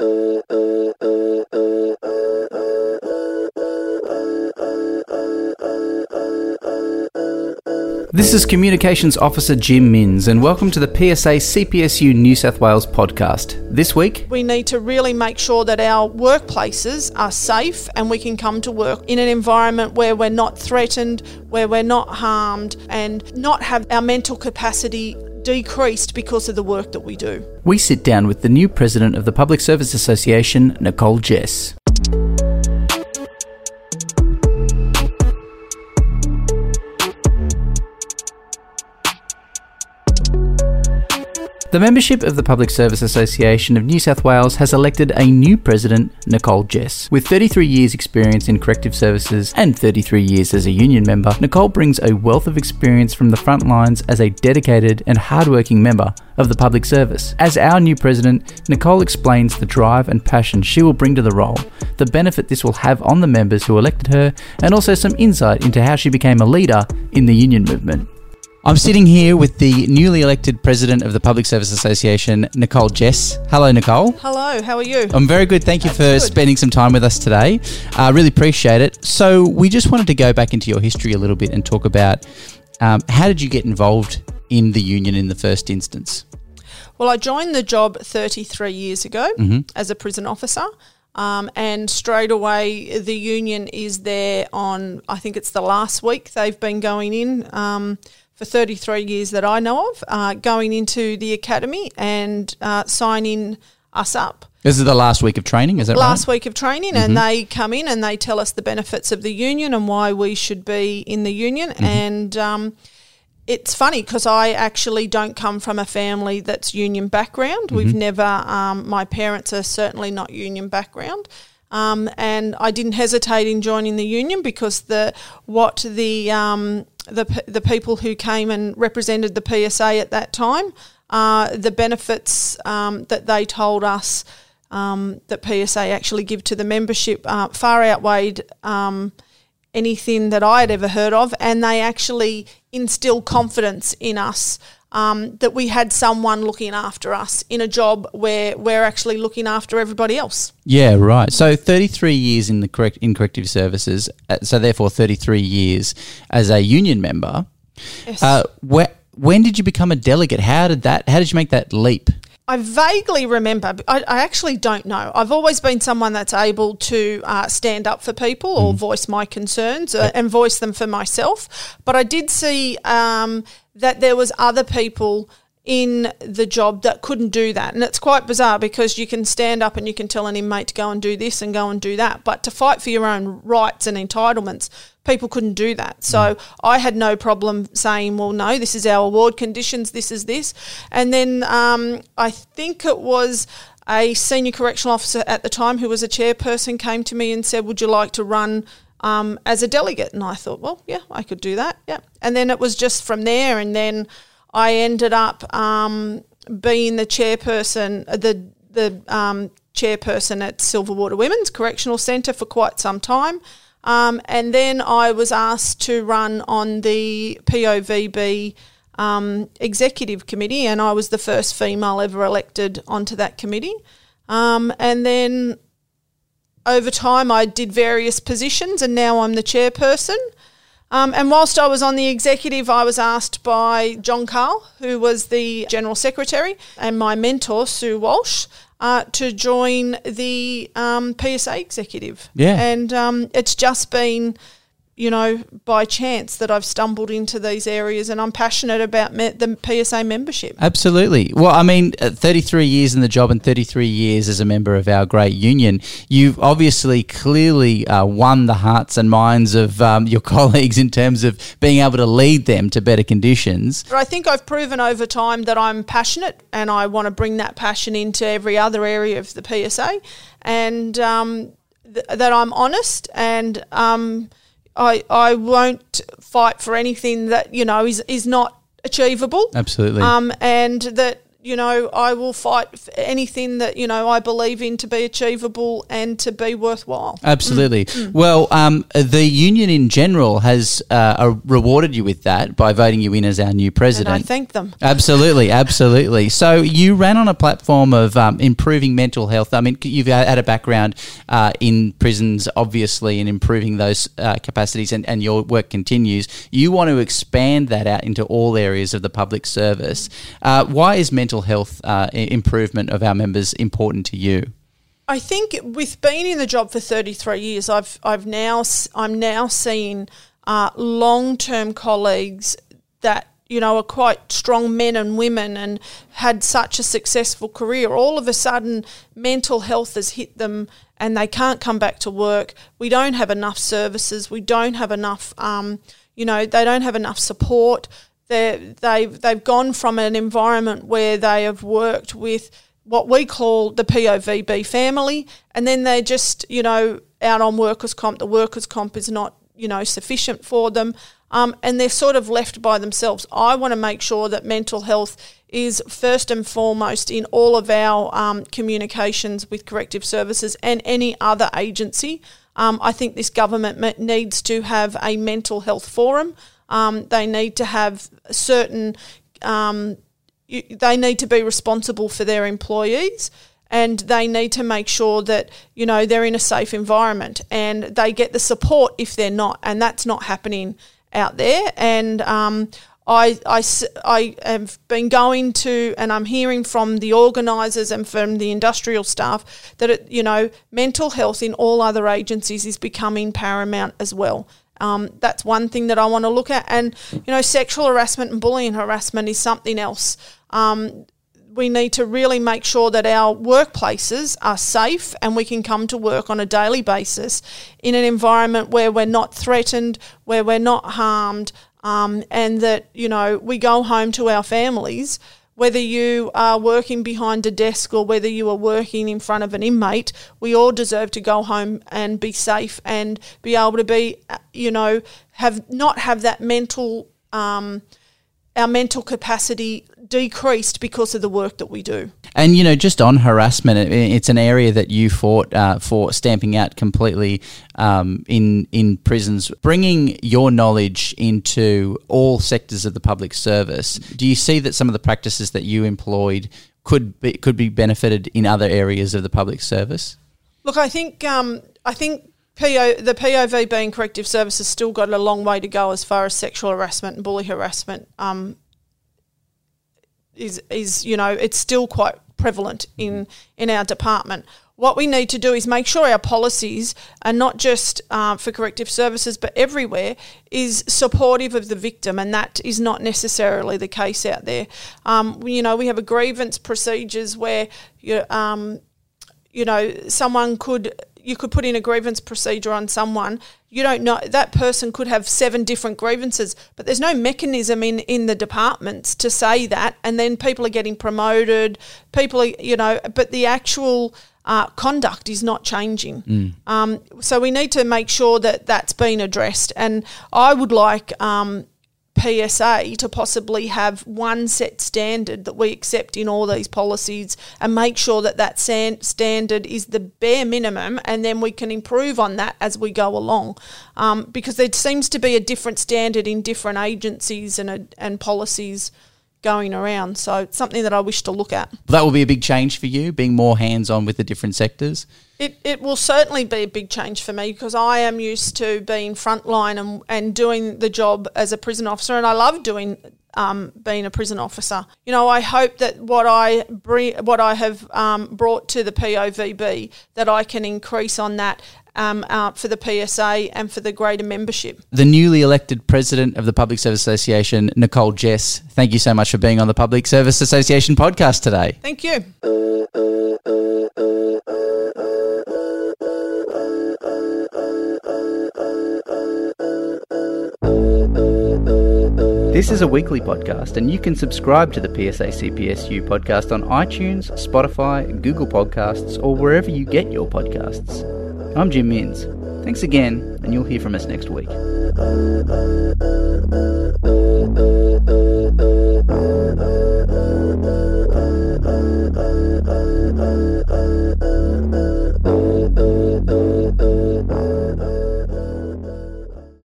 This is Communications Officer Jim Minns, and welcome to the PSA CPSU New South Wales podcast. This week, we need to really make sure that our workplaces are safe and we can come to work in an environment where we're not threatened, where we're not harmed, and not have our mental capacity decreased because of the work that we do. We sit down with the new president of the Public Service Association, Nicole Jess. The membership of the Public Service Association of New South Wales has elected a new president, Nicole Jess. With 33 years' experience in corrective services and 33 years as a union member, Nicole brings a wealth of experience from the front lines as a dedicated and hardworking member of the public service. As our new president, Nicole explains the drive and passion she will bring to the role, the benefit this will have on the members who elected her, and also some insight into how she became a leader in the union movement. I'm sitting here with the newly elected president of the Public Service Association, Nicole Jess. Hello, Nicole. Hello, how are you? I'm very good. Thank you That's for good. spending some time with us today. I uh, really appreciate it. So, we just wanted to go back into your history a little bit and talk about um, how did you get involved in the union in the first instance? Well, I joined the job 33 years ago Mhm. as a prison officer. Um, and straight away, the union is there on, I think it's the last week they've been going in um, for 33 years that I know of, uh, going into the academy and uh, signing us up. This is the last week of training, is that last right? week of training, and they come in and they tell us the benefits of the union and why we should be in the union. And um, it's funny because I actually don't come from a family that's union background. We've never, um, my parents are certainly not union background. Um, and I didn't hesitate in joining the union because the what the um, the the people who came and represented the PSA at that time, uh, the benefits um, that they told us um, that PSA actually give to the membership uh, far outweighed um, anything that I had ever heard of, and they actually instilled confidence in us um, that we had someone looking after us in a job where we're actually looking after everybody else. Yeah, right. So 33 years in the correct in corrective services, uh, so therefore 33 years as a union member. Yes. Uh, where, when did you become a delegate? How did that? How did you make that leap? I vaguely remember. I, I actually don't know. I've always been someone that's able to uh, stand up for people or voice my concerns uh, and voice them for myself. But I did see um, that there was other people in the job that couldn't do that, and it's quite bizarre because you can stand up and you can tell an inmate to go and do this and go and do that, but to fight for your own rights and entitlements, people couldn't do that. So I had no problem saying, well, no, this is our award conditions, this is this. And then um, I think it was a senior correctional officer at the time who was a chairperson came to me and said, would you like to run um, as a delegate? And I thought, well, yeah, I could do that. Yeah. And then it was just from there. And then I ended up um, being the chairperson, uh, the the um, chairperson at Silverwater Women's Correctional Centre for quite some time. Um, and then I was asked to run on the POVB um, executive committee, and I was the first female ever elected onto that committee. Um, and then over time, I did various positions, and now I'm the chairperson. Um, and whilst I was on the executive, I was asked by John Cahill, who was the general secretary, and my mentor, Sue Walsh, uh, to join the um, PSA executive. Yeah. And um, it's just been, you know, by chance that I've stumbled into these areas, and I'm passionate about me- the PSA membership. Absolutely. Well, I mean, uh, 33 years in the job and 33 years as a member of our great union, you've obviously clearly uh, won the hearts and minds of um, your colleagues in terms of being able to lead them to better conditions. But I think I've proven over time that I'm passionate and I want to bring that passion into every other area of the PSA and um, th- that I'm honest and um, I, I won't fight for anything that, you know, is, is not achievable. Absolutely. Um, and that you know, I will fight for anything that, you know, I believe in to be achievable and to be worthwhile. Absolutely. Mm. Well, um, the union in general has uh, rewarded you with that by voting you in as our new president. And I thank them. Absolutely, absolutely. So you ran on a platform of um, improving mental health. I mean, you've had a background uh, in prisons, obviously, and improving those uh, capacities, and, and your work continues. You want to expand that out into all areas of the public service. Uh, why is mental mental health uh, improvement of our members important to you? I think with being in the job for 33 years, I've I've now I'm now seeing uh, long term colleagues that you know are quite strong men and women and had such a successful career. All of a sudden, mental health has hit them and they can't come back to work. We don't have enough services. We don't have enough. Um, you know, they don't have enough support they they've they've gone from an environment where they have worked with what we call the POVB family, and then they're just you know out on workers' comp. The workers' comp is not you know sufficient for them, um, and they're sort of left by themselves. I want to make sure that mental health is first and foremost in all of our um, communications with corrective services and any other agency. Um, I think this government needs to have a mental health forum. Um, they need to have certain, um, they need to be responsible for their employees and they need to make sure that you know they're in a safe environment and they get the support if they're not and that's not happening out there. And um, I, I, I have been going to and I'm hearing from the organisers and from the industrial staff that it, you know mental health in all other agencies is becoming paramount as well um, that's one thing that I want to look at. And, you know, sexual harassment and bullying harassment is something else. Um, we need to really make sure that our workplaces are safe and we can come to work on a daily basis in an environment where we're not threatened, where we're not harmed, um, and that, you know, we go home to our families whether you are working behind a desk or whether you are working in front of an inmate, we all deserve to go home and be safe and be able to be, you know, have not have that mental, um, our mental capacity decreased because of the work that we do. And you know, just on harassment, it's an area that you fought uh, for stamping out completely um, in in prisons. Bringing your knowledge into all sectors of the public service, do you see that some of the practices that you employed could be, could be benefited in other areas of the public service? Look, I think um, I think PO, the POV being corrective services still got a long way to go as far as sexual harassment and bully harassment um, is is you know it's still quite prevalent in in our department. What we need to do is make sure our policies are not just uh, for corrective services, but everywhere is supportive of the victim, and that is not necessarily the case out there. Um, you know, we have a grievance procedures where you um, you know someone could you could put in a grievance procedure on someone. You don't know that person could have seven different grievances, but there's no mechanism in, in the departments to say that. And then people are getting promoted. People are, you know, but the actual uh, conduct is not changing. Mm. Um, so we need to make sure that that's been addressed. And I would like um, PSA to possibly have one set standard that we accept in all these policies and make sure that that standard is the bare minimum and then we can improve on that as we go along. Um, because there seems to be a different standard in different agencies and, and policies going around. So it's something that I wish to look at. That will be a big change for you, being more hands on with the different sectors. It, it will certainly be a big change for me because I am used to being frontline and, and doing the job as a prison officer, and I love doing um, being a prison officer. You know, I hope that what I bring, what I have um, brought to the POVB, that I can increase on that um, uh, for the PSA and for the greater membership. The newly elected president of the Public Service Association, Nicole Jess, thank you so much for being on the Public Service Association podcast today. Thank you. This is a weekly podcast, and you can subscribe to the PSA CPSU podcast on iTunes, Spotify, Google Podcasts, or wherever you get your podcasts. I'm Jim Minns. Thanks again, and you'll hear from us next week.